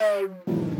Um...